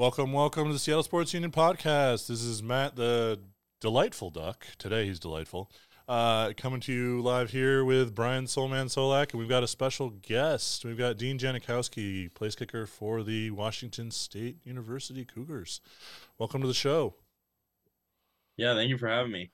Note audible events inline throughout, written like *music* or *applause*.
Welcome, welcome to the Seattle Sports Union podcast. This is Matt, the delightful duck. Today he's delightful. Uh, coming to you live here with Brian Soulman Solack, and we've got a special guest. We've got Dean Janikowski, place kicker for the Washington State University Cougars. Welcome to the show. Yeah, thank you for having me.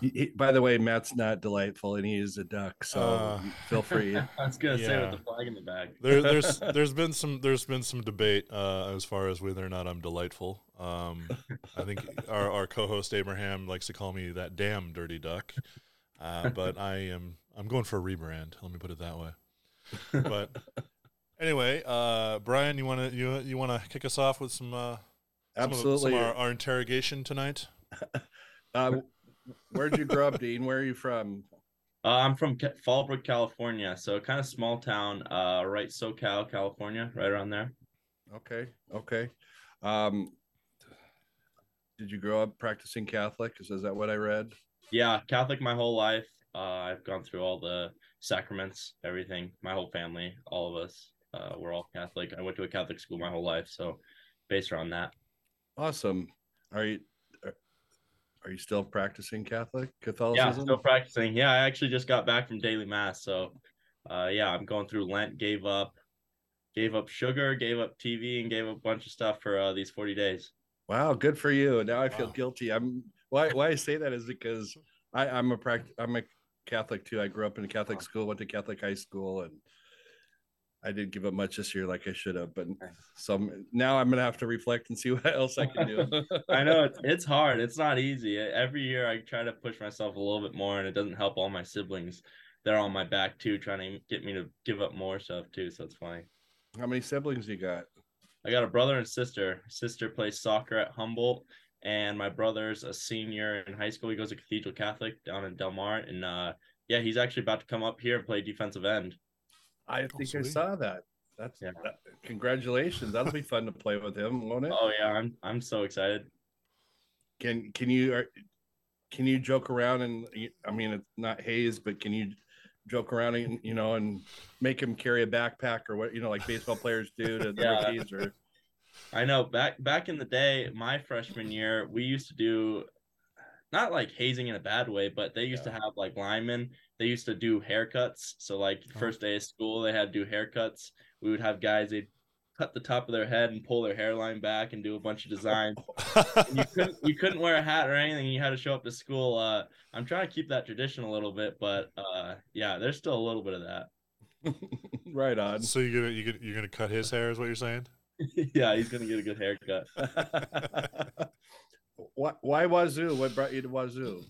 He- he- by the way, Matt's not delightful, and he is a duck, so Uh, feel free. *laughs* I was gonna say with the flag in the back. There, there's *laughs* there's been some there's been some debate uh, as far as whether or not I'm delightful. Um, I think our, our co-host Abraham likes to call me that damn dirty duck, uh, but I am I'm going for a rebrand. Let me put it that way. But anyway, uh, Brian, you want to you you want to kick us off with some uh, some of- Absolutely. some of our, our interrogation tonight? *laughs* Uh, where'd you grow up, Dean? Where are you from? Uh, I'm from Fallbrook, California, so kind of small town, uh, right SoCal, California, right around there. Okay, okay. Um, did you grow up practicing Catholic? Is, is that what I read? Yeah, Catholic my whole life. Uh, I've gone through all the sacraments, everything. My whole family, all of us, uh, we're all Catholic. I went to a Catholic school my whole life, so based around that. Awesome. Are you are, you still practicing Catholic Catholicism? Yeah, still practicing. Yeah, I actually just got back from daily mass, so uh, yeah, I'm going through Lent. Gave up, gave up sugar, gave up TV, and gave up a bunch of stuff for uh, these 40 days. Wow, good for you. Now I feel Wow. guilty. I'm why why I say that is because I, I'm a pract I'm a Catholic too. I grew up in a Catholic school, went to Catholic high school, and I didn't give up much this year like I should have. But so I'm- now I'm gonna have to reflect and see *laughs* what else I can do. I know it's it's hard. It's not easy. Every year I try to push myself a little bit more, and it doesn't help all my siblings. They're on my back too, trying to get me to give up more stuff too. So it's funny. How many siblings you got? I got a brother and sister. Sister plays soccer at Humboldt, and my brother's a senior in high school. He goes to Cathedral Catholic down in Del Mar, and uh, yeah, he's actually about to come up here and play defensive end. I oh, think I saw that. That's Yeah. that- congratulations. That'll be fun to play with him, won't it? Oh yeah, I'm I'm so excited. Can can you are, can you joke around and I mean it's not haze, but can you joke around and you know and make him carry a backpack or what you know like baseball players do to the Yeah. rookies or I know back back in the day, my freshman year, we used to do not like hazing in a bad way, but they used to have like linemen. They used to do haircuts. So like Oh. first day of school, they had to do haircuts. We would have guys they'd cut the top of their head and pull their hairline back and do a bunch of designs. *laughs* You couldn't you couldn't wear a hat or anything. You had to show up to school. Uh, I'm trying to keep that tradition a little bit, but uh, yeah, there's still a little bit of that. *laughs* right on. so you're gonna you're gonna cut his hair? Is what you're saying? *laughs* yeah, he's gonna get a good haircut. Why, why Wazoo? What brought you to Wazoo?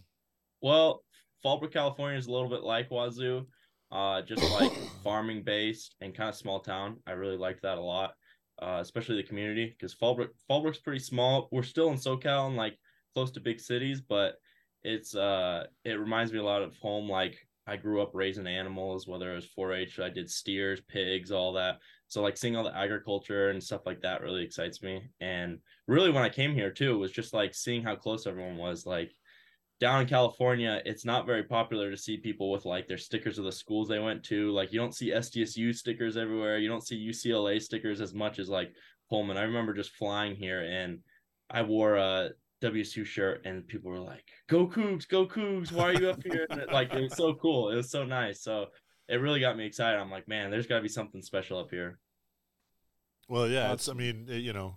Well, Fallbrook, California is a little bit like Wazoo, uh, just like *coughs* farming based and kind of small town. I really liked that a lot, uh, especially the community because Fallbrook Fallbrook's pretty small. We're still in SoCal and like close to big cities, but it's uh it reminds me a lot of home. Like I grew up raising animals, whether it was 4-H, I did steers, pigs, all that. So like seeing all the agriculture and stuff like that really excites me. And really, when I came here too, was just like seeing how close everyone was. Like down in California, it's not very popular to see people with like their stickers of the schools they went to. Like you don't see SDSU stickers everywhere. You don't see UCLA stickers as much as like Pullman. I remember just flying here and I wore a WSU shirt and people were like, "Go Cougs, go Cougs! Why are you up here?" It, like it was so cool. It was so nice. So it really got me excited. I'm like, man, there's got to be something special up here. Well, yeah, it's. I mean, it- you know,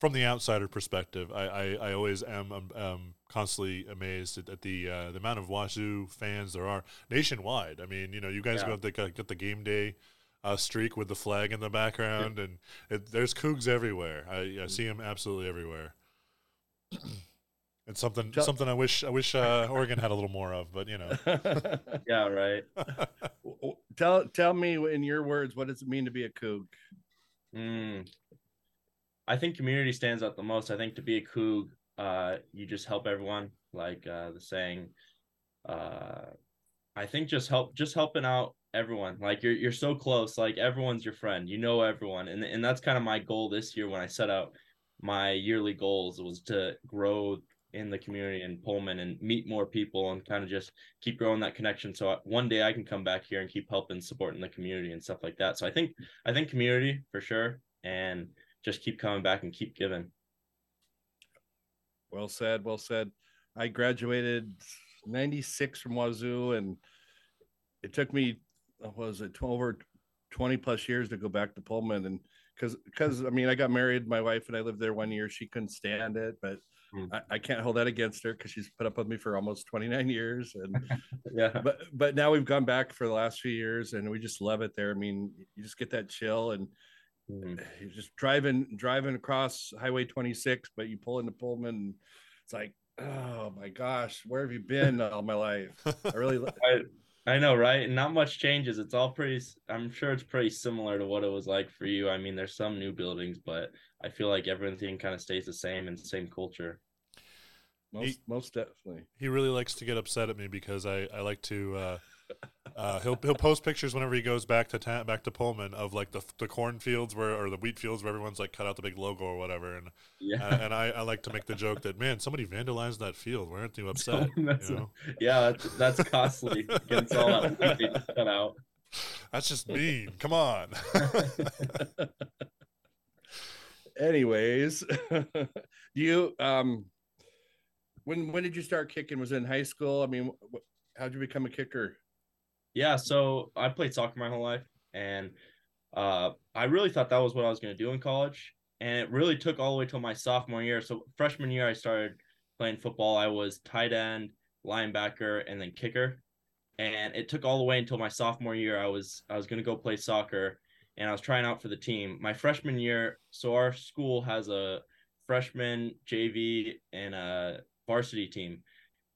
from the outsider perspective, I, I, I always am um, um, constantly amazed at, at the uh, the amount of Wazoo fans there are nationwide. I mean, you know, you guys Yeah. got the got the game day uh, streak with the flag in the background, and it, there's Cougs everywhere. I, I see them absolutely everywhere. It's something something I wish I wish uh, Oregon had a little more of, but you know. *laughs* Yeah, right. *laughs* tell tell me in your words what does it mean to be a Coug? Mm. I think community stands out the most. I think to be a Coug, uh, you just help everyone, like uh, the saying. Uh, I think just help, just helping out everyone. Like you're you're so close. Like everyone's your friend. You know everyone, and and that's kind of my goal this year when I set out my yearly goals was to grow in the community in Pullman and meet more people and kind of just keep growing that connection. So uh, one day I can come back here and keep helping, supporting the community and stuff like that. So I think I think community for sure, and just keep coming back and keep giving. Well said. Well said. I graduated 96 from Wazoo and it took me, was it, 12 or 20 plus years to go back to Pullman. And because, because I mean, I got married, my wife and I lived there one year. She couldn't stand it, but. I, I can't hold that against her because she's put up with me for almost 29 years. And, *laughs* Yeah. but, but now we've gone back for the last few years and we just love it there. I mean, you just get that chill and Mhm. you're just driving driving across highway 26 but you pull into pullman and it's like oh my gosh where have you been all my life *laughs* i really I, I know, right? And not much changes. It's all pretty. I'm sure it's pretty similar to what it was like for you. I mean, there's some new buildings, but I feel like everything kind of stays the same and same culture. most most definitely he really likes to get upset at me because I, I like to uh, uh, he'll he'll post pictures whenever he goes back to ta- back to Pullman of like the the cornfields where or the wheat fields where everyone's like cut out the big logo or whatever. And Yeah. and, and I, I like to make the joke that man somebody vandalized that field. Why aren't you *laughs* upset? That's- you know? Yeah, that's, that's costly. *laughs* Against all that wheat they cut out. that's just mean. Come on. *laughs* Anyways you um when when did you start kicking? Was it in high school? I mean wh- how'd you become a kicker Yeah, so I played soccer my whole life, and uh, I really thought that was what I was going to do in college. And it really took all the way till my sophomore year. So freshman year, I started playing football. I was tight end, linebacker, and then kicker. And it took all the way until my sophomore year. I was I was going to go play soccer, and I was trying out for the team. My freshman year, so our school has a freshman JV and a varsity team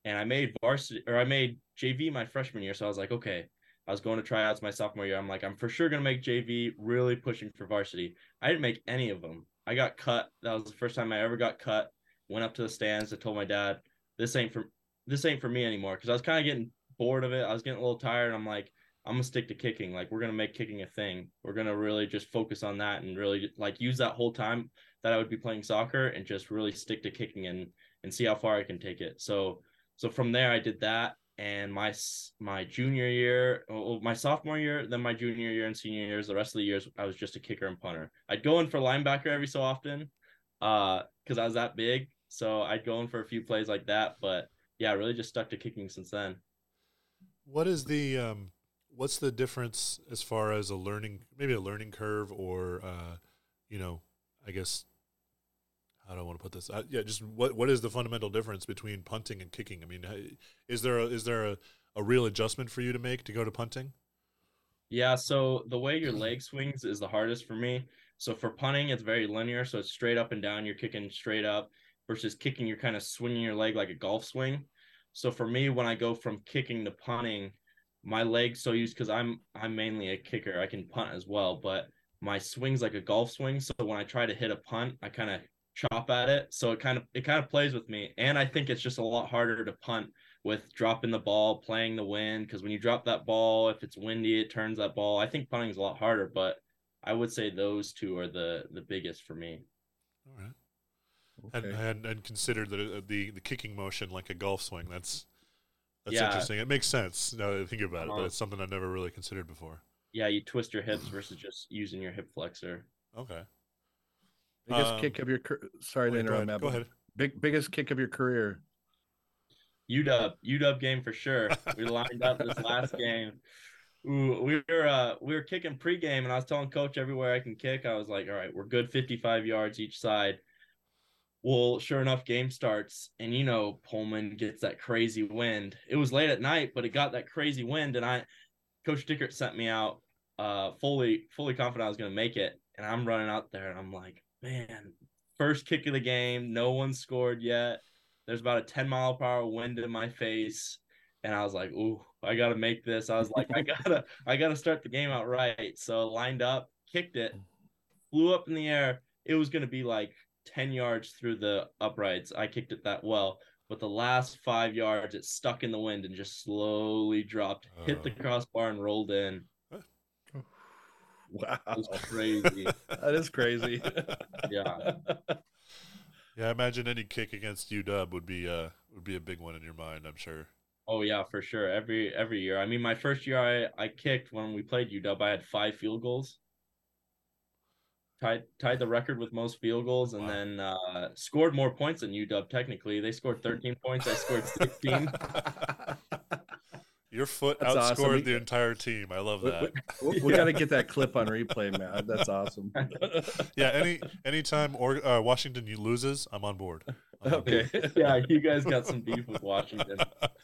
and I made varsity or I made JV my freshman year. So I was like, okay, I was going to tryouts my sophomore year. I'm like, I'm for sure gonna make JV, really pushing for varsity. I didn't make any of them. I got cut. That was the first time I ever got cut. Went up to the stands. I told my dad, this ain't for this ain't for me anymore because I was kind of getting bored of it. I was getting a little tired. I'm like, I'm gonna stick to kicking. Like we're gonna make kicking a thing. We're gonna really just focus on that and really like use that whole time that I would be playing soccer and just really stick to kicking and and see how far I can take it. So so from there I did that and my my junior year well, my sophomore year then my junior year and senior years the rest of the years I was just a kicker and punter. I'd go in for linebacker every so often uh because I was that big so I'd go in for a few plays like that but yeah I really just stuck to kicking since then. What is the um what's the difference as far as a learning maybe a learning curve or uh you know I guess how don't want to put this? Uh, yeah, just what what is the fundamental difference between punting and kicking? I mean, is there a, is there a, a real adjustment for you to make to go to punting? Yeah, so the way your leg swings is the hardest for me. So for punting, it's very linear. So it's straight up and down. You're kicking straight up versus kicking, you're kind of swinging your leg like a golf swing. So for me, when I go from kicking to punting, my legs so used because I'm I'm mainly a kicker. I can punt as well, but my swing's like a golf swing. So when I try to hit a punt, I kind of chop at it. So it kind of it kind of plays with me. And I think it's just a lot harder to punt with dropping the ball, playing the wind. Because when you drop that ball, if it's windy, it turns that ball. I think punting is a lot harder, but I would say those two are the the biggest for me. All right. And, okay and and consider the the the kicking motion like a golf swing. That's that's Yeah. interesting. It makes sense now that I think about it, but Uh-huh. it's something I've never really considered before. Yeah, you twist your hips versus just using your hip flexor. Okay. Biggest um, kick of your car- sorry to Wait, go interrupt ahead. Matt, Go ahead. big biggest kick of your career UW, UW game for sure. We lined up this *laughs* last game. Ooh, we were uh we were kicking pregame, and I was telling coach everywhere I can kick. I was like, all right, we're good, fifty-five yards each side. Well, sure enough, game starts, and you know Pullman gets that crazy wind. It was late at night, but it got that crazy wind, and I, Coach Dickert sent me out, uh, fully fully confident I was gonna make it, and I'm running out there, and I'm like, man, first kick of the game, no one scored yet. There's about a 10 mile per hour wind in my face. And I was like, ooh, I gotta make this. I was like, I gotta, I gotta start the game out right. So lined up, kicked it, flew up in the air. It was gonna be like 10 yards through the uprights. I kicked it that well. But the last five yards, it stuck in the wind and just slowly dropped, hit the Oh. crossbar and rolled in. Wow It was crazy. *laughs* that is crazy Yeah. Yeah, I imagine any kick against UW would be uh would be a big one in your mind. I'm sure. Oh yeah, for sure. Every every year. I mean, my first year I I kicked when we played UW, I had five field goals. tied tied the record with most field goals, and Wow. then uh, scored more points than UW. Technically, they scored 13 points. I scored 16. *laughs* Your foot That's outscored awesome. The entire team. I love We, that. we, we got to get that clip on replay, man. That's awesome. *laughs* Yeah, any anytime or uh, Washington you loses, I'm on board. I'm on board. okay. *laughs* yeah, you guys got some beef with Washington.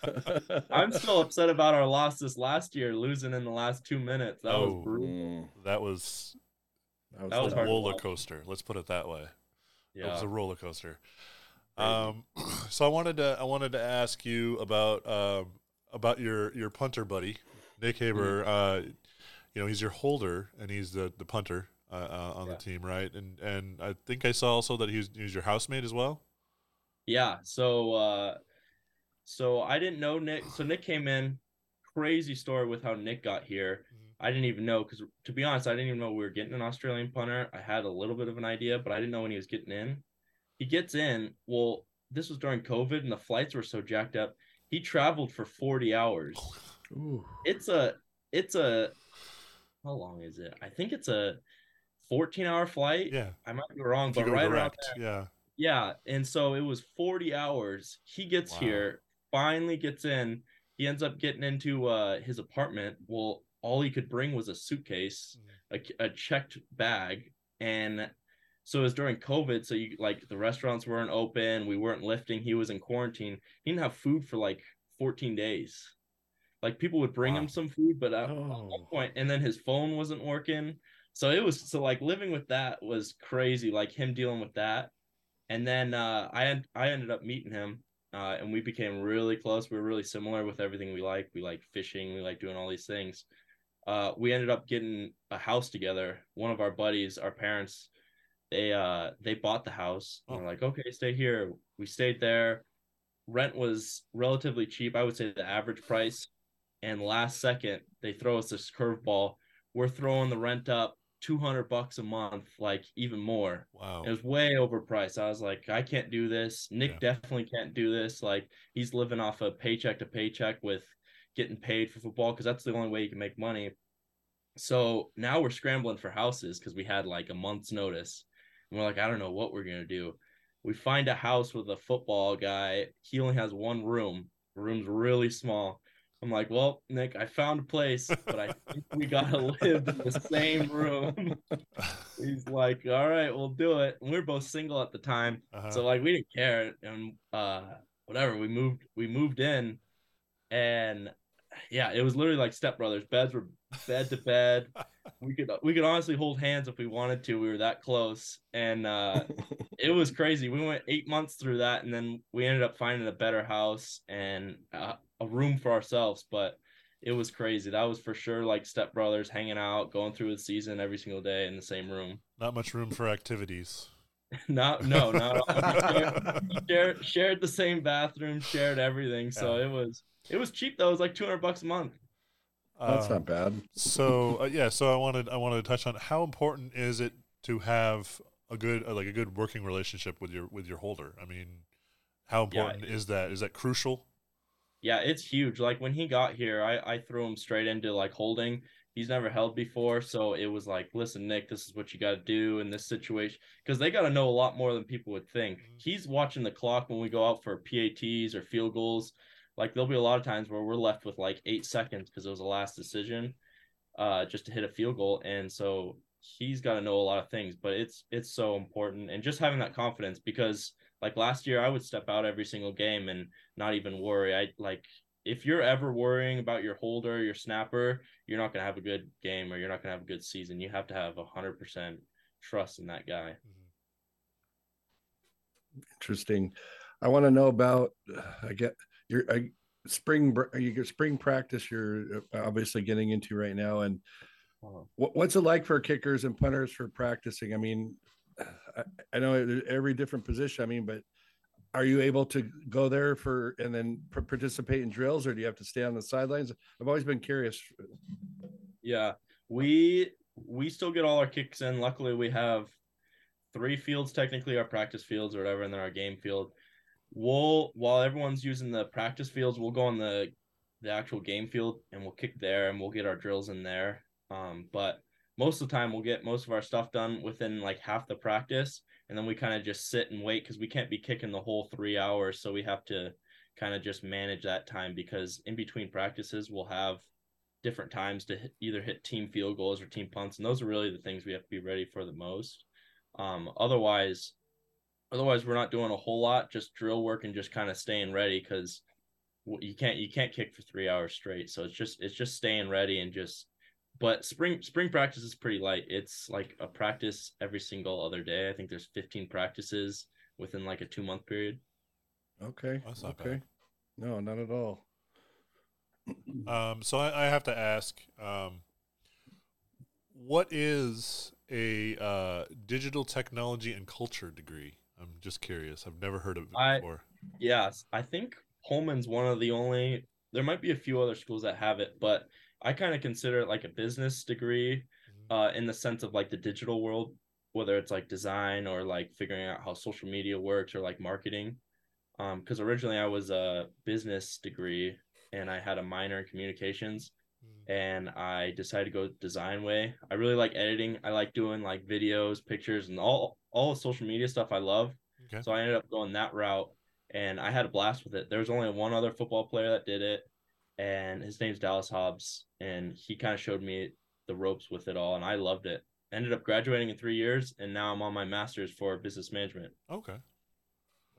*laughs* I'm still upset about our loss this last year, losing in the last two minutes. That Oh. was brutal. That was that was, That was a roller coaster. Let's put it that way. Yeah. It was a roller coaster. Um, *clears throat* so I wanted to I wanted to ask you about um, about your your punter buddy Nick Haberer. Mm-hmm. Uh, you know he's your holder and he's the the punter uh, uh, on Yeah. the team, right? And and I think I saw also that he's he's your housemate as well. yeah. So, uh, so I didn't know Nick. So Nick came in. Crazy story with how Nick got here. Mhm. I didn't even know because, to be honest, I didn't even know we were getting an Australian punter. I had a little bit of an idea, but I didn't know when he was getting in. He gets in. Well, this was during COVID, and the flights were so jacked up. He traveled for forty hours. Ooh. it's a it's a how long is it? I think it's a 14 hour flight. Yeah, I might be wrong, if but right around direct. there. Yeah, Yeah. And so it was 40 hours. He gets Wow. here, finally gets in. He ends up getting into uh, his apartment. Well, all he could bring was a suitcase, Mm. a, a checked bag. And so it was during COVID. So you like the restaurants weren't open. We weren't lifting. He was in quarantine. He didn't have food for like 14 days. Like people would bring Wow. him some food, but at Oh. one point, and then his phone wasn't working. So it was so like living with that was crazy. Like him dealing with that, and then uh, I I ended up meeting him, uh, and we became really close. We were really similar with everything we like. We like fishing. We like doing all these things. Uh, we ended up getting a house together. One of our buddies, our parents, they uh they bought the house. Oh. we're like, okay, stay here. We stayed there. Rent was relatively cheap. I would say the average price. And last second, they throw us this curveball. We're throwing the rent up 200 bucks a month, like even more. wow. It was way overpriced. I was like, I can't do this. Nick Yeah. definitely can't do this. Like he's living off a paycheck to paycheck with getting paid for football because that's the only way you can make money. So now we're scrambling for houses because we had like a month's notice. And we're like, I don't know what we're gonna do. We find a house with a football guy. He only has one room. The room's really small. I'm like, well, Nick, I found a place, but I *laughs* think we gotta live in the same room. *laughs* He's like, all right, we'll do it. And we are both single at the time. Uh-huh. So like we didn't care. And uh whatever, we moved we moved in and yeah, it was literally like stepbrothers. Beds were bed to bed. *laughs* We could we could honestly hold hands if we wanted to. We were that close. And uh *laughs* it was crazy. We went eight months through that, and then we ended up finding a better house and uh, a room for ourselves. But it was crazy. That was for sure like stepbrothers hanging out, going through the season every single day in the same room. Not much room for activities. *laughs* no, no, not at all. We *laughs* shared, shared, shared the same bathroom, shared everything. So Yeah. it was it was cheap though. It was like two hundred bucks a month. That's Um, not bad. so uh, yeah, so I wanted I wanted to touch on how important is it to have a good uh, like a good working relationship with your with your holder. I mean, how Yeah. important is that? Is that crucial? Yeah, it's huge. Like when he got here, I I threw him straight into like holding. He's never held before, so it was like, listen, Nick, this is what you got to do in this situation because they got to know a lot more than people would think. Mhm. He's watching the clock when we go out for PATs or field goals. Like there'll be a lot of times where we're left with like eight seconds because it was the last decision, uh, just to hit a field goal, and so he's got to know a lot of things. But it's it's so important, and just having that confidence because like last year, I would step out every single game and not even worry. I like if you're ever worrying about your holder, your snapper, you're not gonna have a good game or you're not gonna have a good season. You have to have a hundred percent trust in that guy. Interesting. I want to know about. I get your I, uh, spring. Uh, your spring practice. You're uh, obviously getting into right now, and uh-huh. what, what's it like for kickers and punters for practicing? I mean, I, I know every different position. I mean, but are you able to go there for and then participate in drills, or do you have to stay on the sidelines? I've always been curious. Yeah, we we still get all our kicks in. Luckily, we have three fields technically, our practice fields or whatever, and then our game field. We'll while everyone's using the practice fields, we'll go on the the actual game field and we'll kick there and we'll get our drills in there. Um, but most of the time we'll get most of our stuff done within like half the practice. And then we kind of just sit and wait because we can't be kicking the whole three hours. So we have to kind of just manage that time because in between practices we'll have different times to hit, either hit team field goals or team punts. And those are really the things we have to be ready for the most. Um, otherwise otherwise we're not doing a whole lot just drill work and just kind of staying ready because you can't you can't kick for three hours straight so it's just it's just staying ready and just but spring spring practice is pretty light it's like a practice every single other day i think there's 15 practices within like a two month period Okay. That's not okay. bad. No, not at all. *clears throat* Um, so I, I have to ask, um, what is a uh, digital technology and culture degree? I'm just curious. I've never heard of it I- before. Yes, I think Pullman's one of the only. There might be a few other schools that have it, but I kind of consider it like a business degree, uh, in the sense of like the digital world, whether it's like design or like figuring out how social media works or like marketing. Um, because originally I was a business degree and I had a minor in communications, Mm. Mm. and I decided to go design way. I really like editing. I like doing like videos, pictures, and all all the social media stuff. I love. Okay. So I ended up going that route and I had a blast with it. There was only one other football player that did it, and his name's Dallas Hobbs, and he kind of showed me the ropes with it all, and I loved it. Ended up graduating in three years, and now I'm on my master's for business management. Okay.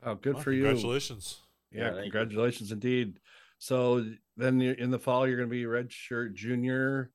Oh, good Well, for you. Congratulations. Yeah, Yeah, thank you. congratulations indeed. So then you're, in the fall, you're going to be red shirt junior.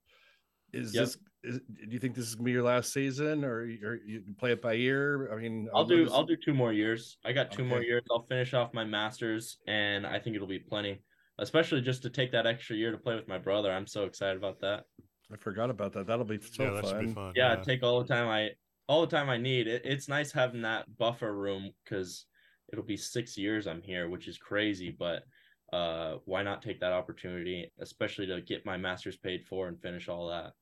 Is Yep. this? Is, do you think this is going to be your last season, or, or you can play it by ear? I mean, uh, I'll do love to I'll do two more years. I got two more years. I'll finish off my masters, and I think it'll be plenty. Especially just to take that extra year to play with my brother. I'm so excited about that. I forgot about that. That'll be so yeah, that should be fun. fun. yeah, take all the time I all the time I need. It, it's nice having that buffer room because it'll be six years I'm here, which is crazy. But uh, why not take that opportunity, especially to get my master's paid for and finish all that?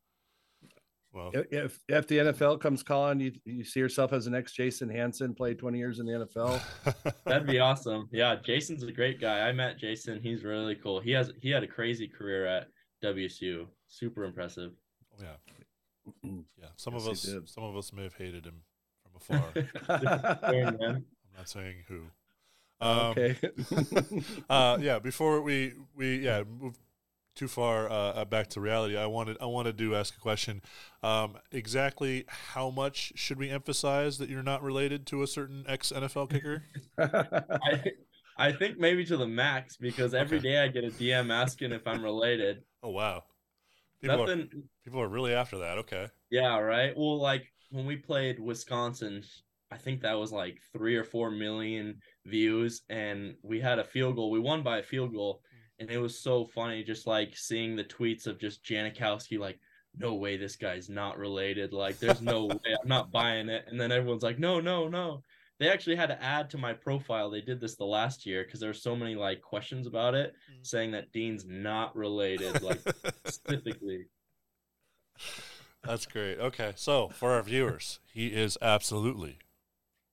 Well, If- If if the NFL comes calling, you you see yourself as the next Jason Hanson, played 20 years in the NFL. *laughs* That'd be awesome. Yeah, Jason's a great guy. I met Jason. He's really cool. He has he had a crazy career at WSU. Super impressive. Oh, yeah. Yeah. Some Yes, of us, some of us may have hated him from afar. *laughs* I'm not saying who. Um, okay. *laughs* *laughs* uh, yeah. Before we we yeah move too far uh, back to reality, I wanted I wanted to ask a question. Um, exactly how much should we emphasize that you're not related to a certain ex NFL *laughs* kicker? I I think maybe to the max because every Okay. day I get a DM asking if I'm related. Oh wow, people are, Nothing. people are really after that. Okay. Yeah, right. Well, like when we played Wisconsin, I think that was like three or four million views, and we had a field goal. We won by a field goal, and it was so funny just like seeing the tweets of just Janikowski like. No way, this guy's not related. Like, there's no *laughs* way. I'm not buying it. And then everyone's like, no, no, no. They actually had to add to my profile. They did this the last year because there were so many like questions about it, Mm. saying that Dean's not related, like *laughs* specifically. That's great. Okay, so for our viewers, he is absolutely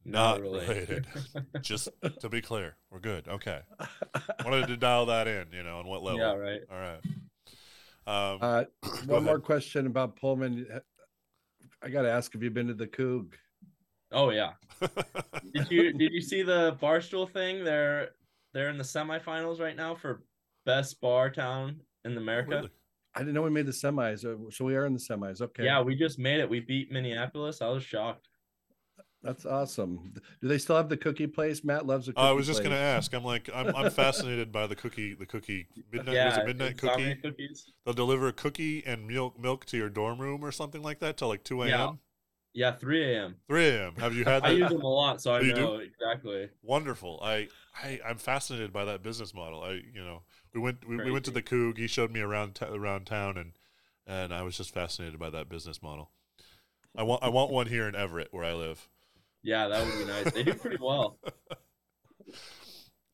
not, related. *laughs* Just to be clear, we're good. Okay, wanted to dial that in, you know, on what level. Yeah, right. All right. Um, Uh, *clears throat* Go one more ahead. question about Pullman. I got to ask: Have you been to the Coug? Oh yeah. *laughs* Did you did you see the Barstool thing? They're they're in the semifinals right now for best bar town in America. really? I didn't know we made the semis, uh, so we are in the semis. Okay, Yeah, we just made it. We beat Minneapolis. I was shocked. That's awesome. Do they still have the cookie place? Matt loves a cookie I was just gonna ask. I'm like, I'm, I'm fascinated by the cookie. The cookie midnight. was yeah, it midnight cookie? cookies. They'll deliver a cookie and milk milk to your dorm room or something like that till like two a.m. Yeah. Yeah, 3 a.m. three a.m. Have you had *laughs* That? I use them a lot, so I Oh, you do? know exactly. Wonderful. I, I I'm fascinated by that business model. I you know we went we, we went to the Crazy. Coug. He showed me around t- around town and and I was just fascinated by that business model. I want I want one here in Everett where I live. Yeah, that would be nice. They do pretty well. *laughs*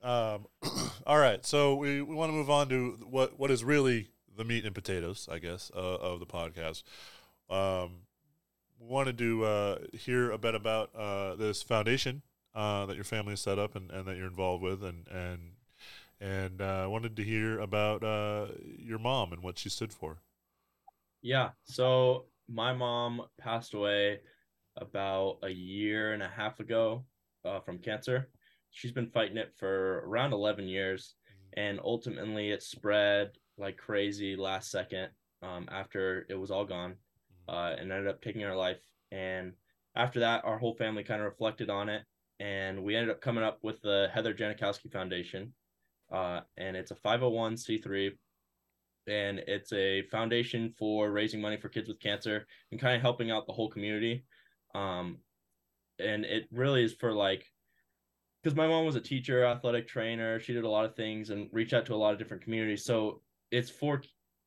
Um, *clears throat* all right, so we, we want to move on to what what is really the meat and potatoes, I guess, uh, of the podcast. Um, we wanted to uh, hear a bit about uh, this foundation uh, that your family has set up and, and that you're involved with, and and and uh, wanted to hear about uh, your mom and what she stood for. Yeah. So my mom passed away about a year and a half ago uh, from cancer. She's been fighting it for around 11 years, and ultimately it spread like crazy last second um, after it was all gone, uh, and ended up taking her life. And after that, our whole family kind of reflected on it, and we ended up coming up with the Heather Janikowski Foundation, uh, and it's a 501c3 and it's a foundation for raising money for kids with cancer and kind of helping out the whole community um, and it really is for like because my mom was a teacher athletic trainer. She did a lot of things and reached out to a lot of different communities. So it's for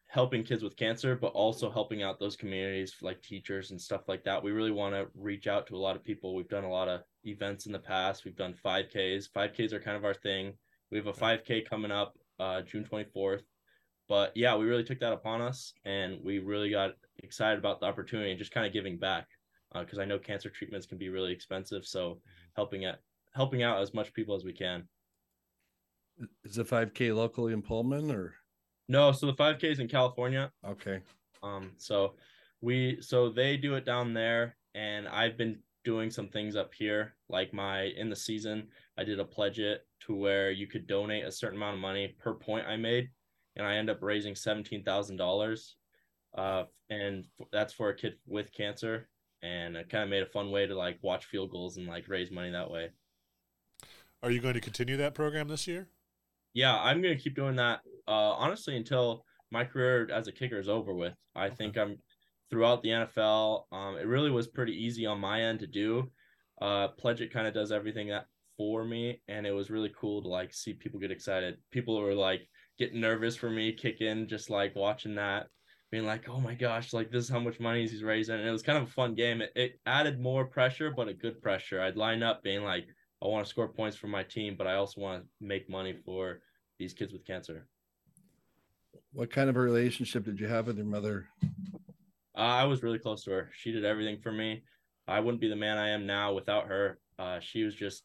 helping kids with cancer but also helping out those communities like teachers and stuff like that. We really want to reach out to a lot of people. We've done a lot of events in the past. We've done 5ks 5ks are kind of our thing. We have a 5k coming up uh, june 24th but yeah we really took that upon us and we really got excited about the opportunity and just kind of giving back because uh, I know cancer treatments can be really expensive. So helping at helping out as much people as we can. Is the 5K locally in Pullman or? No, so the 5K is in California. Okay. Um, so we so they do it down there, and I've been doing some things up here. Like my in the season, I did a pledge it to where you could donate a certain amount of money per point I made, and I end up raising seventeen thousand dollars. Uh, and that's for a kid with cancer and it kind of made a fun way to like watch field goals and like raise money that way. Are you going to continue that program this year? Yeah, I'm going to keep doing that. Uh, honestly, until my career as a kicker is over with. I okay. think I'm throughout the NFL. Um, it really was pretty easy on my end to do. Uh, Pledge it kind of does everything that for me, and it was really cool to like see people get excited. People were like getting nervous for me kicking, just like watching that being like, oh my gosh, like this is how much money he's raising. And it was kind of a fun game. It, it added more pressure, but a good pressure. I'd line up being like, I want to score points for my team, but I also want to make money for these kids with cancer. What kind of a relationship did you have with your mother? Uh, I was really close to her. She did everything for me. I wouldn't be the man I am now without her. Uh, she was just,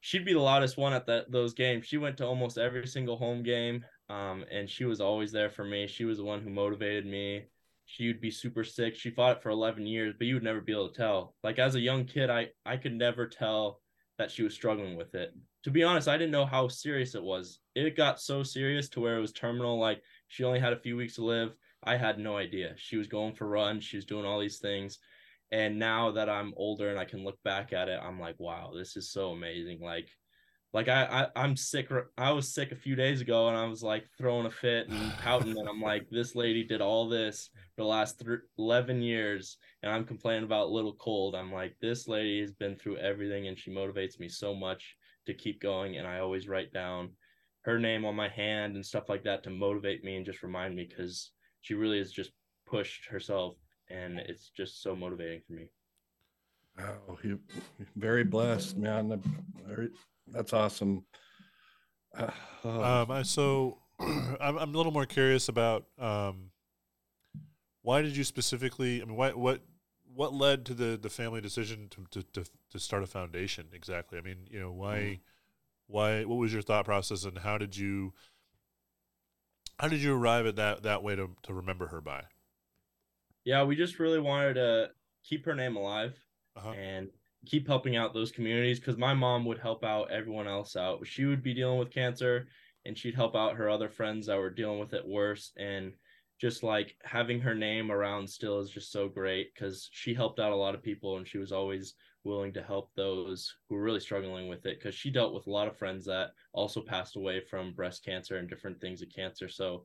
she'd be the loudest one at that those games. She went to almost every single home game. Um, and she was always there for me. She was the one who motivated me. She would be super sick. She fought it for 11 years, but you would never be able to tell. Like as a young kid, I I could never tell that she was struggling with it. To be honest, I didn't know how serious it was. It got so serious to where it was terminal. Like she only had a few weeks to live. I had no idea. She was going for runs. She was doing all these things. And now that I'm older and I can look back at it, I'm like, wow, this is so amazing. Like like I, I I'm sick. I was sick a few days ago, and I was like throwing a fit and pouting, and I'm like, this lady did all this for the last th- eleven years, and I'm complaining about little cold. I'm like, this lady has been through everything, and she motivates me so much to keep going. And I always write down her name on my hand and stuff like that to motivate me and just remind me because she really has just pushed herself, and it's just so motivating for me. Oh, you very blessed, man. Very that's awesome. Uh, oh. um, so *clears throat* I'm, I'm a little more curious about um, why did you specifically? I mean, why, what what led to the the family decision to, to, to, to start a foundation exactly? I mean, you know, why mm. why what was your thought process, and how did you how did you arrive at that that way to to remember her by? Yeah, we just really wanted to keep her name alive, uh-huh. and keep helping out those communities because my mom would help out everyone else out. She would be dealing with cancer and she'd help out her other friends that were dealing with it worse. And just like having her name around still is just so great because she helped out a lot of people and she was always willing to help those who were really struggling with it because she dealt with a lot of friends that also passed away from breast cancer and different things of cancer. So,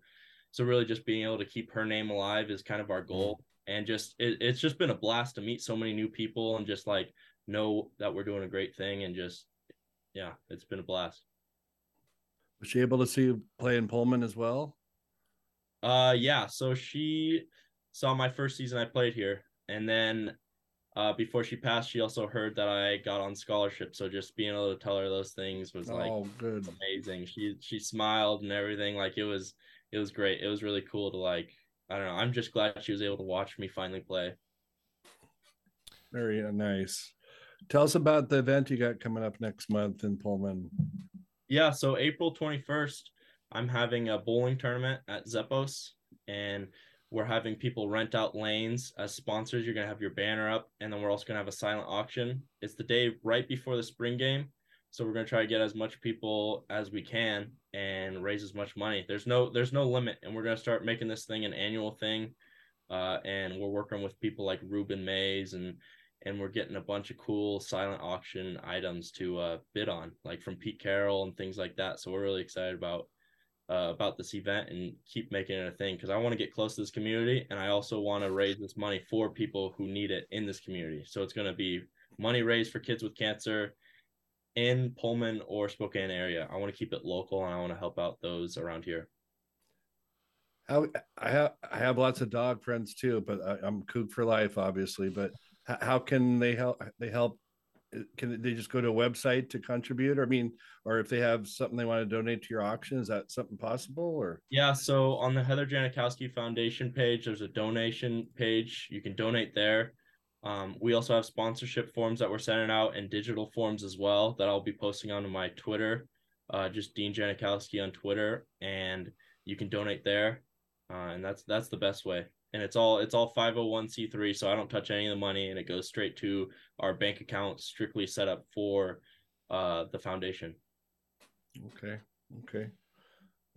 so really just being able to keep her name alive is kind of our goal. Mm-hmm. And just it, it's just been a blast to meet so many new people and just like know that we're doing a great thing and just yeah, it's been a blast. Was she able to see you play in Pullman as well? Uh yeah, so she saw my first season I played here and then uh before she passed she also heard that I got on scholarship so just being able to tell her those things was like oh, good. amazing. She she smiled and everything like it was it was great. It was really cool to like I don't know. I'm just glad she was able to watch me finally play. Very nice. Tell us about the event you got coming up next month in Pullman. Yeah, so April 21st, I'm having a bowling tournament at Zeppoz, and we're having people rent out lanes as sponsors. You're gonna have your banner up, and then we're also gonna have a silent auction. It's the day right before the spring game, so we're gonna try to get as much people as we can and raise as much money. There's no there's no limit, and we're gonna start making this thing an annual thing. Uh, and we're working with people like Ruben Mays and and we're getting a bunch of cool silent auction items to uh, bid on, like from Pete Carroll and things like that. So we're really excited about uh, about this event and keep making it a thing because I want to get close to this community and I also want to raise this money for people who need it in this community. So it's going to be money raised for kids with cancer in Pullman or Spokane area. I want to keep it local and I want to help out those around here. I have I have lots of dog friends too, but I, I'm Coug for life, obviously. But how can they help? They help. Can they just go to a website to contribute? Or I mean, or if they have something they want to donate to your auction, is that something possible? Or yeah, so on the Heather Janikowski Foundation page, there's a donation page. You can donate there. Um, we also have sponsorship forms that we're sending out and digital forms as well that I'll be posting onto my Twitter, uh, just Dean Janikowski on Twitter, and you can donate there, uh, and that's that's the best way and it's all it's all 501c3 so i don't touch any of the money and it goes straight to our bank account strictly set up for uh the foundation. Okay okay.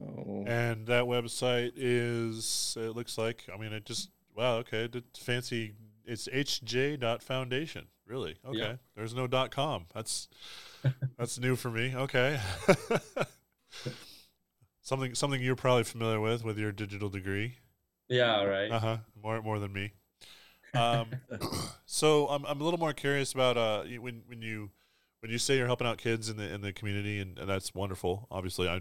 Oh. and that website is it looks like i mean it just wow okay it's fancy it's hj.foundation really okay. Yeah. there's no dot com that's *laughs* that's new for me okay. *laughs* Something something you're probably familiar with with your digital degree yeah, right. Uh huh. More more than me. *laughs* Um, *clears throat* so I'm I'm a little more curious about uh when when you when you say you're helping out kids in the in the community and, and that's wonderful. Obviously, I,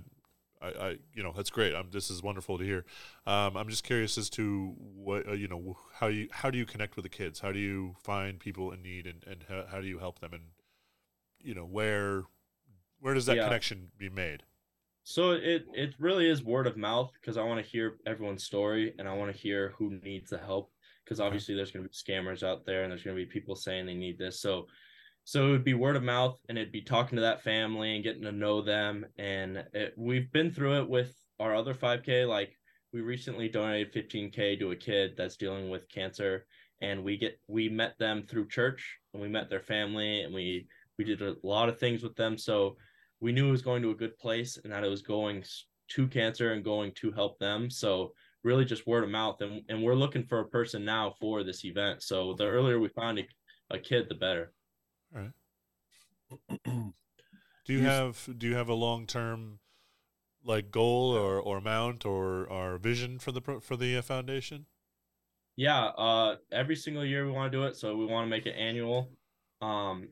I, I you know that's great. I'm, this is wonderful to hear. Um, I'm just curious as to what uh, you know how you how do you connect with the kids? How do you find people in need and and how, how do you help them and you know where where does that yeah. connection be made? So it it really is word of mouth because I want to hear everyone's story and I want to hear who needs the help because obviously there's going to be scammers out there and there's going to be people saying they need this. So so it would be word of mouth and it'd be talking to that family and getting to know them. And it, we've been through it with our other 5k like we recently donated 15k to a kid that's dealing with cancer and we get we met them through church and we met their family and we we did a lot of things with them. So we knew it was going to a good place and that it was going to cancer and going to help them. So really just word of mouth. And, and we're looking for a person now for this event. So the earlier we find a, a kid, the better. All right. *clears throat* do you have do you have a long term like goal or or amount or or vision for the for the uh, foundation? Yeah, uh, every single year we want to do it, so we want to make it annual. Um,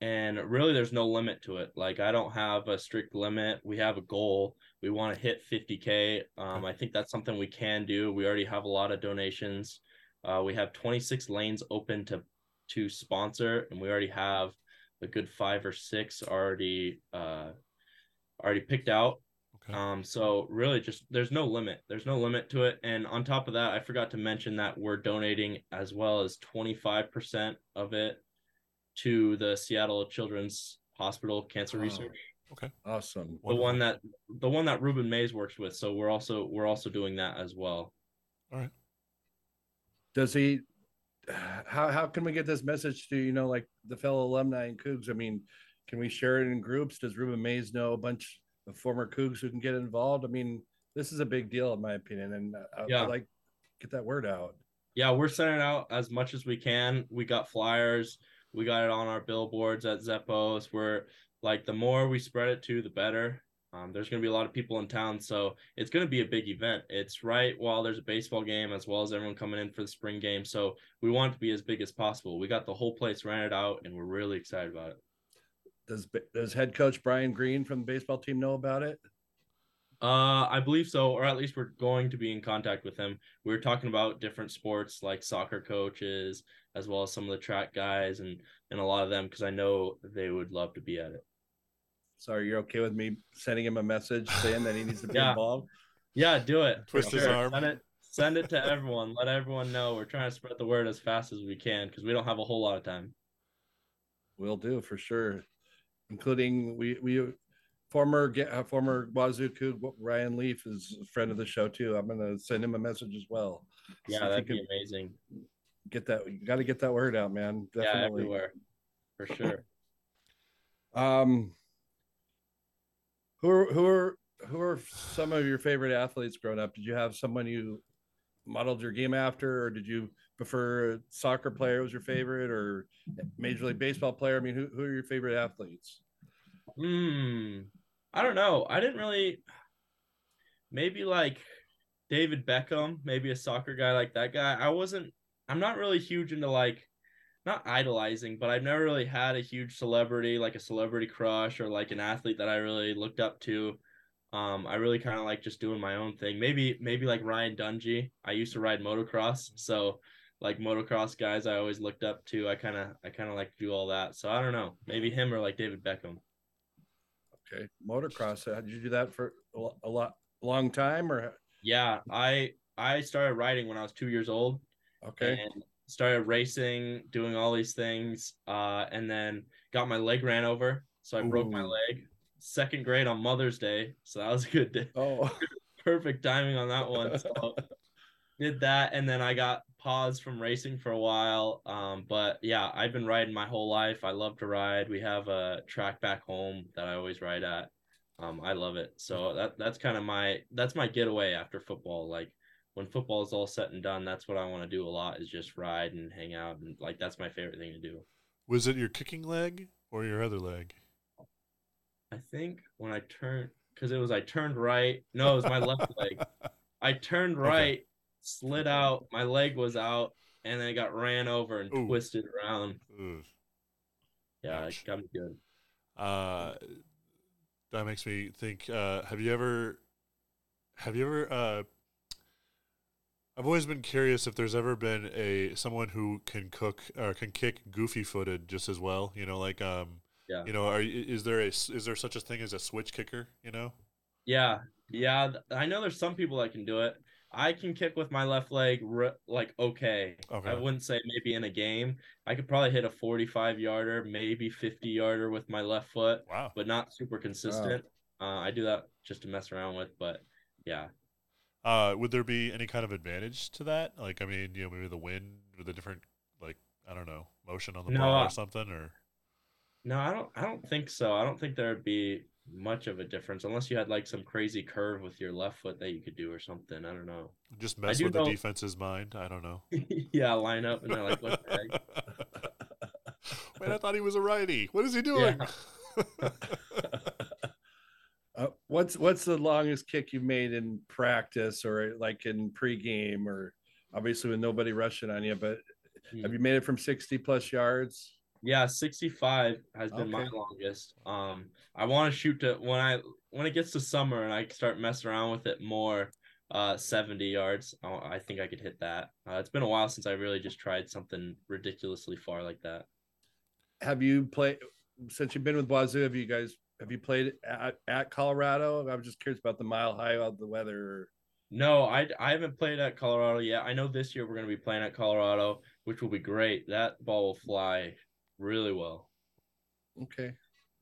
and really there's no limit to it. Like i don't have a strict limit. We have a goal. We want to hit 50k um, i think that's something we can do. We already have a lot of donations. Uh, we have 26 lanes open to to sponsor and we already have a good five or six already uh, already picked out. Okay. um, so really just there's no limit. There's no limit to it. And on top of that i forgot to mention that we're donating as well as 25% of it to the Seattle Children's Hospital Cancer oh, Research. Okay, awesome. The one that the one that Ruben Mays works with. So we're also we're also doing that as well. All right. Does he? How how can we get this message to you know like the fellow alumni and Cougs? I mean, can we share it in groups? Does Ruben Mays know a bunch of former Cougs who can get involved? I mean, this is a big deal in my opinion, and I, yeah. I like get that word out. Yeah, we're sending out as much as we can. We got flyers we got it on our billboards at Zeppoz. We're like the more we spread it to, the better. Um, there's going to be a lot of people in town, so it's going to be a big event. It's right while there's a baseball game, as well as everyone coming in for the spring game. So we want it to be as big as possible. We got the whole place rented out, and we're really excited about it. Does Does head coach Brian Green from the baseball team know about it? Uh, I believe so, or at least we're going to be in contact with him. We are talking about different sports like soccer coaches, as well as some of the track guys and and a lot of them because I know they would love to be at it. Sorry, you're okay with me sending him a message saying that he needs to be *laughs* yeah. involved? Yeah, do it. Twist his arm. Send it, send it to everyone. Let everyone know. We're trying to spread the word as fast as we can because we don't have a whole lot of time. We'll do for sure. Including we we former uh, former Wazoo Coug Ryan Leaf is a friend of the show too. I'm gonna send him a message as well. Yeah, that'd be amazing. Get that. You got to get that word out, man. Definitely. Yeah, everywhere for sure. *laughs* um, who are who are who are some of your favorite athletes growing up? Did you have someone you modeled your game after, or did you prefer a soccer player was your favorite, or Major League Baseball player? I mean, who who are your favorite athletes? Hmm. I don't know. I didn't really. Maybe like David Beckham, maybe a soccer guy like that guy. I wasn't. I'm not really huge into like, not idolizing, but I've never really had a huge celebrity like a celebrity crush or like an athlete that I really looked up to. Um, I really kind of like just doing my own thing. Maybe maybe like Ryan Dungey. I used to ride motocross, so like motocross guys I always looked up to. I kind of I kind of like to do all that. So I don't know. Maybe him or like David Beckham. Okay, motocross. Uh, did you do that for a lot, long time, or? Yeah, I I started riding when I was two years old. Okay. And started racing, doing all these things, uh, and then got my leg ran over, so I Ooh. broke my leg. Second grade on Mother's Day, so that was a good day. Oh, *laughs* perfect timing on that one. So *laughs* did that, and then I got paused from racing for a while. Um, but yeah, I've been riding my whole life. I love to ride. We have a track back home that I always ride at. Um, I love it. So that that's kind of my that's my getaway after football. Like when football is all set and done, that's what I want to do a lot is just ride and hang out and like that's my favorite thing to do. Was it your kicking leg or your other leg? I think when I turned because it was I turned right. No, it was my left *laughs* leg. I turned right slid out. My leg was out, and then it got ran over and Ooh. twisted around. Ooh. Yeah, it got me good. Uh, that makes me think. Uh, have you ever, have you ever? Uh, I've always been curious if there's ever been a someone who can cook or can kick goofy footed just as well. You know, like um, yeah. You know, are is there a is there such a thing as a switch kicker? You know. Yeah, yeah. I know there's some people that can do it. I can kick with my left leg like okay. okay. I wouldn't say maybe in a game. I could probably hit a 45 yarder, maybe 50 yarder with my left foot. Wow. But not super consistent. Wow. Uh, I do that just to mess around with, but yeah. Uh, would there be any kind of advantage to that? Like, I mean, you know, maybe the wind or the different, like, I don't know, motion on the no, ball or something, or. No, I don't. I don't think so. I don't think there'd be much of a difference unless you had like some crazy curve with your left foot that you could do or something. I don't know. Just mess with know... the defense's mind. I don't know. *laughs* yeah, line up and they're like, what the heck? *laughs* Wait, I thought he was a righty. What is he *laughs* doing? Yeah. What's what's the longest kick you've made in practice or like in pregame or obviously with nobody rushing on you, but hmm. have you made it from 60 plus yards? Yeah, 65 has been okay. my longest. Um, I want to shoot to when I when it gets to summer and I start messing around with it more. Uh, 70 yards. I think I could hit that. Uh, it's been a while since I really just tried something ridiculously far like that. Have you played since you've been with Wazoo? Have you guys have you played at, at Colorado? I'm just curious about the mile high of the weather. No, I, I haven't played at Colorado yet. I know this year we're going to be playing at Colorado, which will be great. That ball will fly really well. Okay,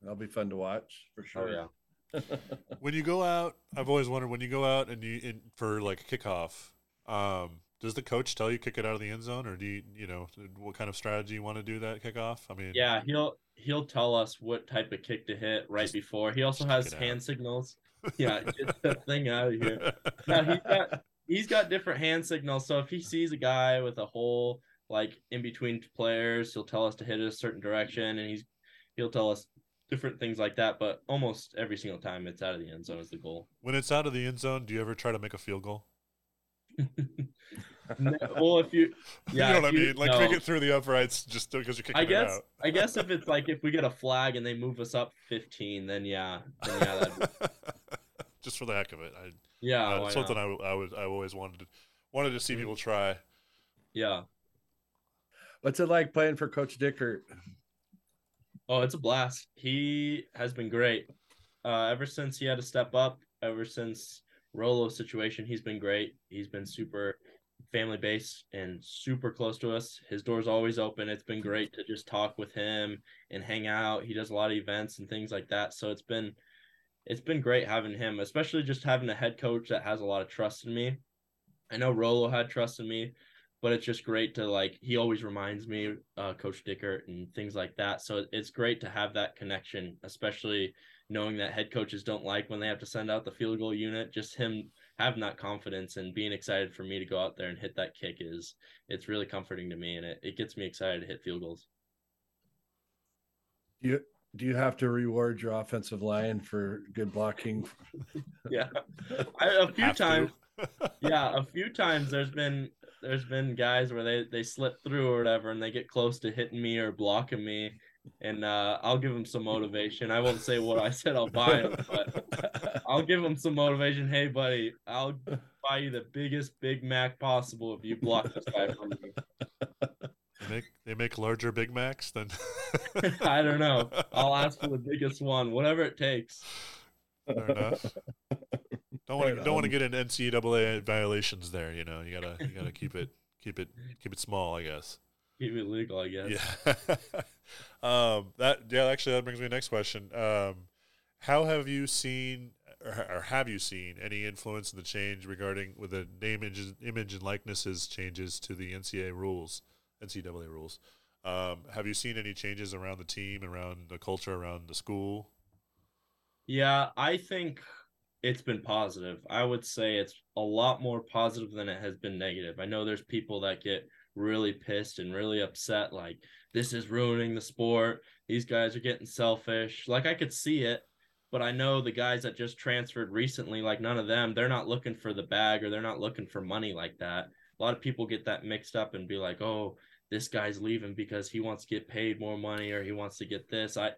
that'll be fun to watch for oh, sure. Oh, yeah. *laughs* when you go out, I've always wondered when you go out and you in, for like kickoff. Um, does the coach tell you kick it out of the end zone, or do you you know what kind of strategy you want to do that kickoff? I mean, yeah, he'll he'll tell us what type of kick to hit right before. He also has hand out. signals. *laughs* Yeah, get that thing out of here. *laughs* Now he's got he's got different hand signals. So if he sees a guy with a hole like in between players. He'll tell us to hit it a certain direction, and he's he'll tell us different things like that. But almost every single time, it's out of the end zone is the goal. When it's out of the end zone, do you ever try to make a field goal? No, well, if you, *laughs* yeah, you know what I mean, like no. kick it through the uprights just because you're kicking I guess, it out. I guess if *laughs* it's like if we get a flag and they move us up 15, then yeah, then yeah, *laughs* just for the heck of it. I, yeah, uh, something I, I was I always wanted to wanted to see mm-hmm. people try. Yeah, What's it like playing for Coach Dickert? Oh, it's a blast. He has been great. Uh, ever since he had to step up, ever since Rolo's situation, he's been great. He's been super family based and super close to us. His door's always open. It's been great to just talk with him and hang out. He does a lot of events and things like that. So it's been it's been great having him, especially just having a head coach that has a lot of trust in me. I know Rolo had trust in me, but it's just great to like he always reminds me uh, coach dickert and things like that so it's great to have that connection especially knowing that head coaches don't like when they have to send out the field goal unit just him having that confidence and being excited for me to go out there and hit that kick is it's really comforting to me and it, it gets me excited to hit field goals. Do you do you have to reward your offensive line for good blocking? *laughs* Yeah. *laughs* I, a few times *laughs* yeah a few times there's been there's been guys where they they slip through or whatever and they get close to hitting me or blocking me and uh, I'll give him some motivation. I won't say what I said I'll buy him, but *laughs* I'll give him some motivation. Hey, buddy, I'll buy you the biggest Big Mac possible if you block this guy from me. They make they make larger Big Macs than *laughs* I don't know. I'll *laughs* ask for the biggest one, whatever it takes. Fair enough. Don't want to don't want to get in NCAA violations there. You know, you gotta you gotta keep it keep it keep it small. I guess. Keep it legal, I guess. Yeah. *laughs* um. That yeah. Actually, that brings me to the next question. Um, how have you seen or, or have you seen any influence in the change regarding with the name, image, image and likenesses changes to the NCAA rules, NCAA rules? Um, have you seen any changes around the team, around the culture, around the school? Yeah, I think it's been positive. I would say it's a lot more positive than it has been negative. I know there's people that get really pissed and really upset like this is ruining the sport. These guys are getting selfish. Like I could see it, but I know the guys that just transferred recently like none of them, they're not looking for the bag or they're not looking for money like that. A lot of people get that mixed up and be like, "Oh, this guy's leaving because he wants to get paid more money or he wants to get this." I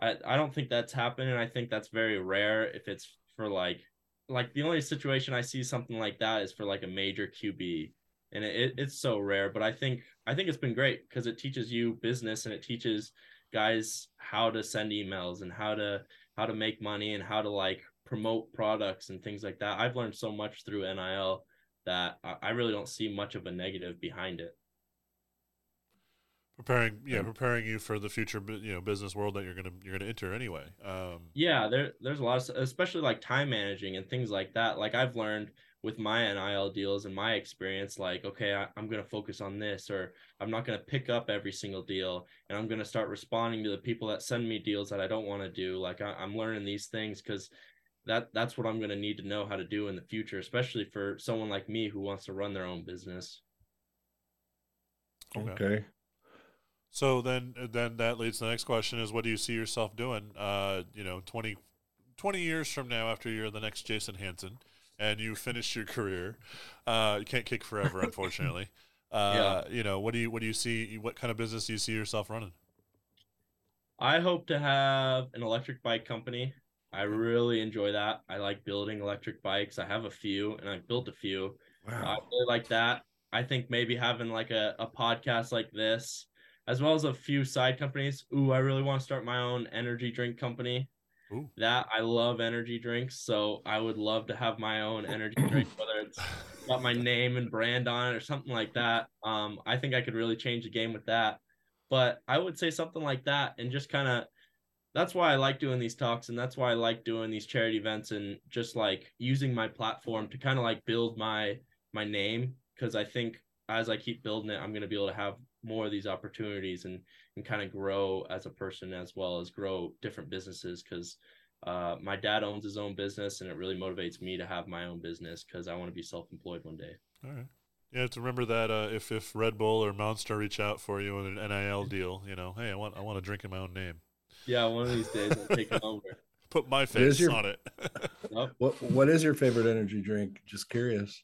I, I don't think that's happening. I think that's very rare if it's for like like the only situation I see something like that is for like a major QB, and it, it's so rare. But I think I think it's been great because it teaches you business and it teaches guys how to send emails and how to how to make money and how to like promote products and things like that. I've learned so much through NIL that I really don't see much of a negative behind it preparing yeah preparing you for the future you know business world that you're gonna you're gonna enter anyway um yeah there there's a lot of especially like time managing and things like that like i've learned with my nil deals and my experience like okay I, i'm gonna focus on this or i'm not gonna pick up every single deal and i'm gonna start responding to the people that send me deals that i don't want to do like I, i'm learning these things because that that's what i'm gonna need to know how to do in the future especially for someone like me who wants to run their own business okay. okay. So then, then that leads to the next question: Is what do you see yourself doing? Uh, you know, 20, 20 years from now, after you're the next Jason Hanson, and you finish your career, uh, you can't kick forever, *laughs* unfortunately. Uh, yeah. You know, what do you what do you see? What kind of business do you see yourself running? I hope to have an electric bike company. I really enjoy that. I like building electric bikes. I have a few, and I've built a few. Wow. I really like that. I think maybe having like a, a podcast like this as well as a few side companies. Ooh, I really want to start my own energy drink company. Ooh. That I love energy drinks, so I would love to have my own energy *clears throat* drink, whether it's got my name and brand on it or something like that. Um, I think I could really change the game with that. But I would say something like that, and just kind of that's why I like doing these talks, and that's why I like doing these charity events, and just like using my platform to kind of like build my my name because I think as I keep building it, I'm gonna be able to have more of these opportunities and and kind of grow as a person as well as grow different businesses because uh, my dad owns his own business and it really motivates me to have my own business because I want to be self-employed one day. All right. Yeah, to remember that uh, if if Red Bull or Monster reach out for you in an NIL deal, you know, hey, I want I want to drink in my own name. Yeah, one of these days I'll take it over. *laughs* Put my face your, on it. *laughs* What What is your favorite energy drink? Just curious.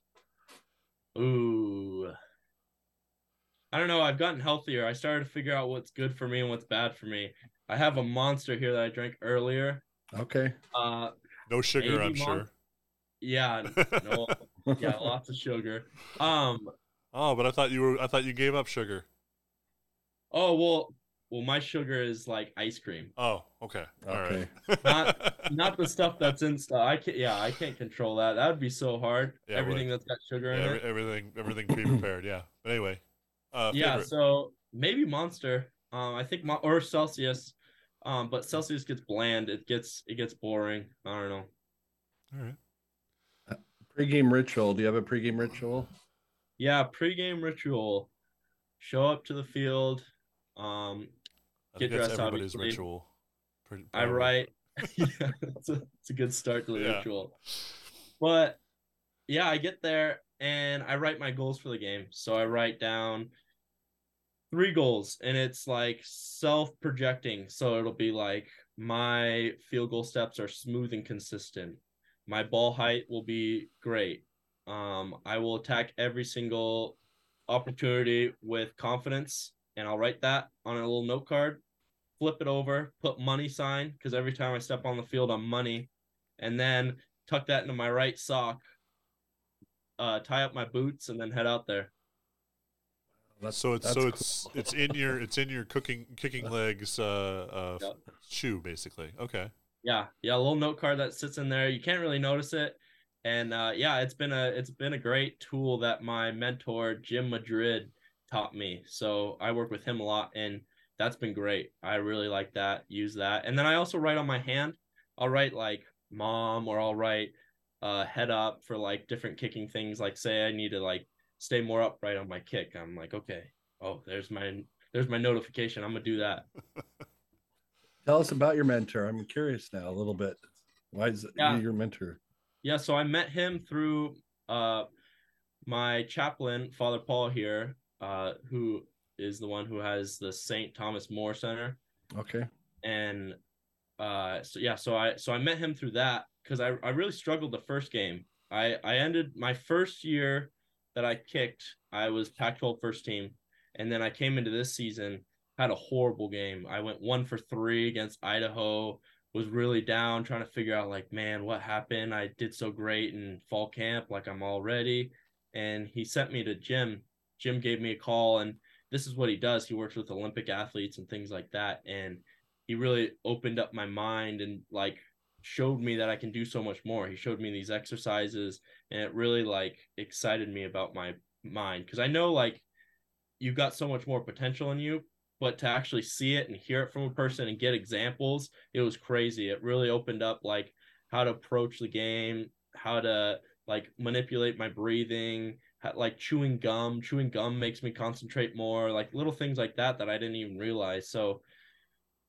Ooh, I don't know. I've gotten healthier. I started to figure out what's good for me and what's bad for me. I have a monster here that I drank earlier. Okay. Uh, no sugar, I'm mon- sure. Yeah, *laughs* no, yeah, lots of sugar. Um. Oh, but I thought you were. I thought you gave up sugar. Oh well, well, my sugar is like ice cream. Oh, okay, all okay. right. *laughs* not not the stuff that's in stuff. I can't. Yeah, I can't control that. That would be so hard. Yeah, everything that's got sugar yeah, in it. Everything, everything pre-prepared. Yeah. But anyway, uh, yeah, so maybe Monster. Um, I think Mo- or Celsius. Um, but Celsius gets bland. It gets it gets boring. I don't know. All right. Pre-game ritual. Do you have a pre-game ritual? Yeah, pre-game ritual. Show up to the field. Um, I Get think that's dressed, everybody's obviously. ritual. Pretty, I write. *laughs* yeah, it's a, it's a good start to the Yeah. ritual. But yeah, I get there and I write my goals for the game. So I write down three goals and it's like self projecting. So it'll be like my field goal steps are smooth and consistent. My ball height will be great. Um, I will attack every single opportunity with confidence and I'll write that on a little note card flip it over, put money sign because every time I step on the field, I'm money, and then tuck that into my right sock, uh, tie up my boots, and then head out there. That's, so it's so cool. it's it's in your it's in your cooking kicking legs uh, uh Yep. shoe basically. Okay. Yeah, yeah, a little note card that sits in there. You can't really notice it, and uh, yeah, it's been a it's been a great tool that my mentor Jim Madrid taught me. So I work with him a lot, and that's been great. I really like that. Use that, and then I also write on my hand. I'll write like mom, or I'll write uh, head up for like different kicking things. Like say I need to like stay more upright on my kick. I'm like, okay, oh, there's my there's my notification. I'm gonna do that. *laughs* Tell us about your mentor. I'm curious now a little bit. Why is Yeah. your mentor? Yeah, so I met him through uh my chaplain, Father Paul here, uh, who is the one who has the St. Thomas More Center. Okay. And uh so yeah, so I so I met him through that because I, I really struggled the first game. I, I ended my first year that I kicked, I was Pac-12 first team, and then I came into this season, had a horrible game. I went one for three against Idaho, was really down, trying to figure out like, man, what happened? I did so great in fall camp, like I'm all ready. And he sent me to Jim. Jim gave me a call, and this is what he does. He works with Olympic athletes and things like that. And he really opened up my mind and like showed me that I can do so much more. He showed me these exercises and it really like excited me about my mind because I know like you've got so much more potential in you, but to actually see it and hear it from a person and get examples, it was crazy. It really opened up like how to approach the game, how to like manipulate my breathing, how, like chewing gum. Chewing gum makes me concentrate more, like little things like that that I didn't even realize. So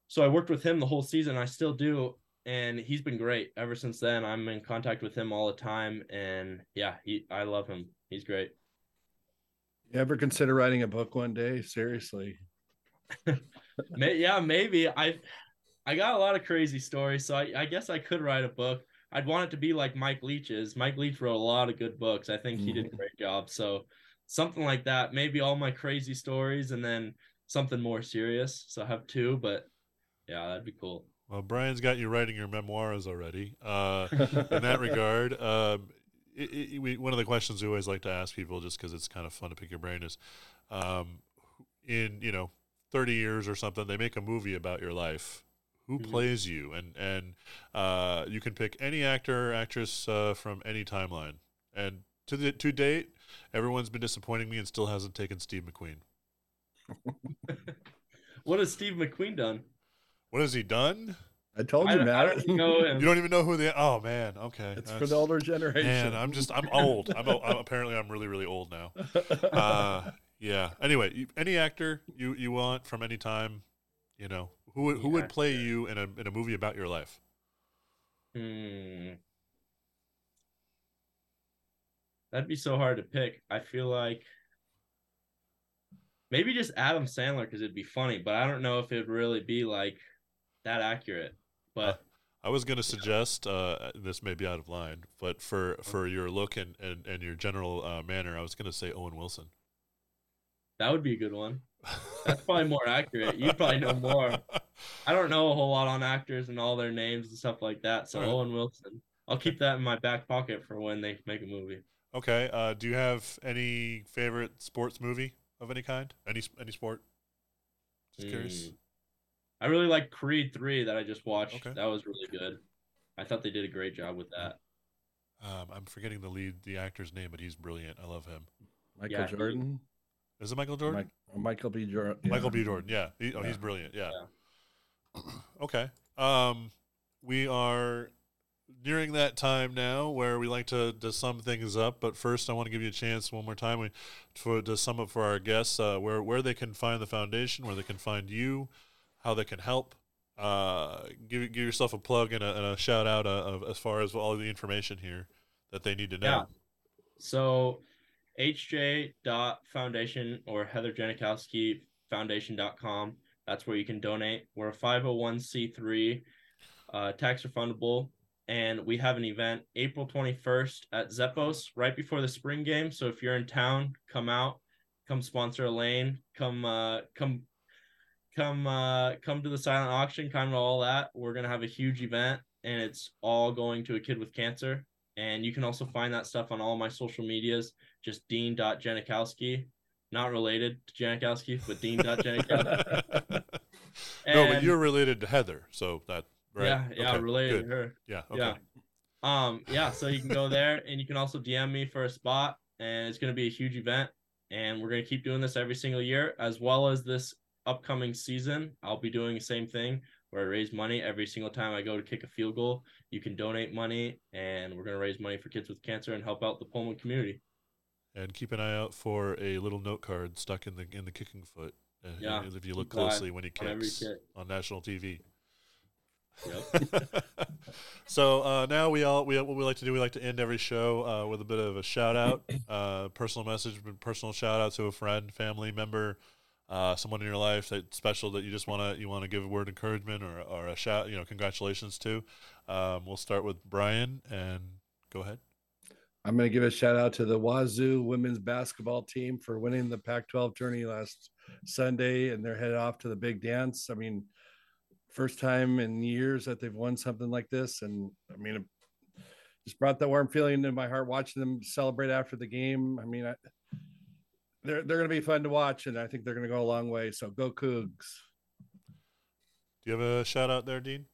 so I worked with him the whole season. I still do, and he's been great ever since then. I'm in contact with him all the time, and yeah, he I love him. He's great. You ever consider writing a book one day? Seriously. *laughs* Yeah, maybe I I got a lot of crazy stories, so I, I guess I could write a book. I'd want it to be like Mike Leach's. Mike Leach wrote a lot of good books. I think he did a mm-hmm. great job. So something like that. Maybe all my crazy stories and then something more serious. So I have two, but yeah, that'd be cool. Well, Brian's got you writing your memoirs already. Uh, *laughs* in that regard, um, it, it, we, one of the questions we always like to ask people, just because it's kind of fun to pick your brain, is um, in you know thirty years or something, they make a movie about your life. Who Mhm. plays you? And and uh, you can pick any actor or actress uh, from any timeline. And to the to date, everyone's been disappointing me and still hasn't taken Steve McQueen. *laughs* What has Steve McQueen done? What has he done? I told you, don't- I don't know him. You don't even know who the. Oh man, okay. it's for the older generation. Man, I'm just I'm old. I'm, o- I'm apparently I'm really really old now. Uh, yeah. Anyway, any actor you you want from any time, you know, who would- who would play you in a in a movie about your life? Hmm. That'd be so hard to pick. I feel like maybe just Adam Sandler because it'd be funny, but I don't know if it'd really be like that accurate. But I was going to suggest uh, this may be out of line, but for for your look and and, and your general uh, manner, I was going to say Owen Wilson. that would be a good one. That's *laughs* probably more accurate. You probably know more. *laughs* I don't know a whole lot on actors and all their names and stuff like that. So Alright. Owen Wilson. I'll keep that in my back pocket for when they make a movie. okay. Uh, do you have any favorite sports movie of any kind? Any any sport? Just curious. I really like Creed 3 that I just watched. Okay. That was really good. I thought they did a great job with that. Um, I'm forgetting the lead, the actor's name, but he's brilliant. I love him. Michael Yeah, he- Jordan. Is it Michael Jordan? Mike, Michael B. Jordan. Michael B. Jordan. Yeah. He, oh, Yeah. he's brilliant. Yeah. Yeah. *clears throat* Okay. Um, we are nearing that time now where we like to, to sum things up. But first, I want to give you a chance one more time we, to, to sum up for our guests uh, where, where they can find the foundation, where they can find you, how they can help. Uh, give, give yourself a plug and a, and a shout out uh, of, as far as all the information here that they need to know. Yeah. So hj.foundation or Heather Janikowski foundation.com. That's where you can donate. We're a 501c3, uh, tax refundable, and we have an event April 21st at Zeppoz right before the spring game. So if you're in town, come out, come sponsor a lane, come, uh, come, come, uh, come to the silent auction, kind of all that. We're gonna have a huge event, and it's all going to a kid with cancer. And you can also find that stuff on all my social medias, just dean.janikowski not related to Janikowski, but Dean Janikowski. *laughs* no, but you're related to Heather, so that right? Yeah, yeah, okay, related good. to her. Yeah, okay. Yeah. Um, yeah, so you can go there and you can also DM me for a spot, and it's gonna be a huge event. And we're gonna keep doing this every single year, as well as this upcoming season. I'll be doing the same thing where I raise money every single time I go to kick a field goal. You can donate money, and we're gonna raise money for kids with cancer and help out the Pullman community. And keep an eye out for a little note card stuck in the in the kicking foot. Uh, Yeah, if you look keep an eye closely when he on kicks kick. on national TV. Yep. *laughs* so uh, now we all we what we like to do we like to end every show uh, with a bit of a shout out, *coughs* uh, personal message, personal shout out to a friend, family member, uh, someone in your life that's special that you just want to you want to give a word of encouragement or or a shout you know congratulations to. Um, we'll start with Brian and go ahead. I'm going to give a shout out to the Wazoo women's basketball team for winning the Pac 12 tourney last Sunday, and they're headed off to the big dance. I mean, first time in years that they've won something like this. And I mean, it just brought that warm feeling in my heart watching them celebrate after the game. I mean, I, they're, they're going to be fun to watch, and I think they're going to go a long way. So go Cougs. Do you have a shout out there, Dean?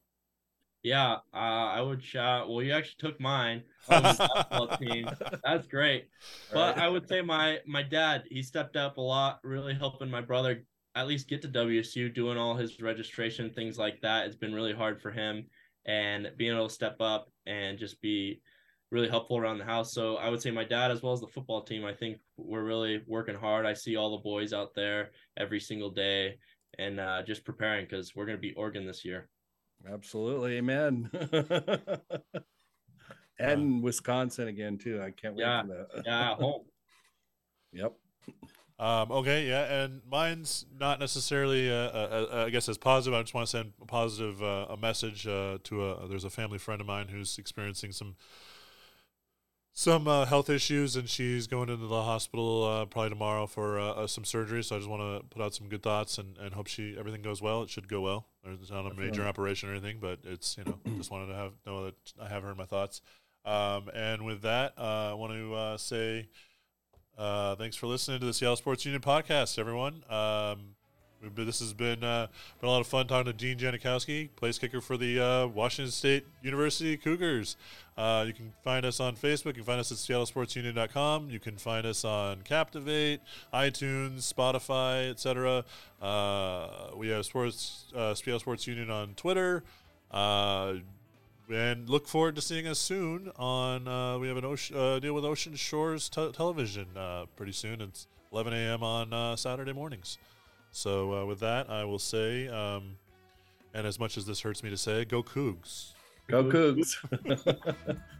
Yeah, uh, I would shout. Well, you actually took mine. *laughs* on the team. That's great. But Right. I would say my my dad, he stepped up a lot, really helping my brother at least get to WSU, doing all his registration things like that. It's been really hard for him, and being able to step up and just be really helpful around the house. So I would say my dad, as well as the football team, I think we're really working hard. I see all the boys out there every single day, and uh, just preparing because we're gonna be Oregon this year. Absolutely. Amen. *laughs* and Wisconsin again, too. I can't wait Yeah. for that. *laughs* Yeah, home. Yep. Um, okay, yeah, and mine's not necessarily, uh, uh, uh, I guess, as positive. I just want to send a positive uh, a message uh, to a. There's a family friend of mine who's experiencing some some uh, health issues, and she's going into the hospital uh, probably tomorrow for uh, uh, some surgery. So I just want to put out some good thoughts and, and hope she everything goes well. It should go well. It's not a major operation or anything, but it's you know *clears throat* just wanted to have know that I have her in my thoughts. Um, and with that, uh, I want to uh, say. Uh, thanks for listening to the Seattle Sports Union podcast, everyone. Um, this has been uh, been a lot of fun talking to Dean Janikowski, place kicker for the uh, Washington State University Cougars. Uh, you can find us on Facebook. You can find us at seattlesportsunion.com. You can find us on Captivate, iTunes, Spotify, etc. Uh, we have sports uh, Seattle Sports Union on Twitter. Uh, and look forward to seeing us soon on. We have an ocean, deal with Ocean Shores te- Television pretty soon. It's 11 a.m. on Saturday mornings. So uh, with that, I will say, um, and as much as this hurts me to say, go Cougs. Go Cougs. *laughs*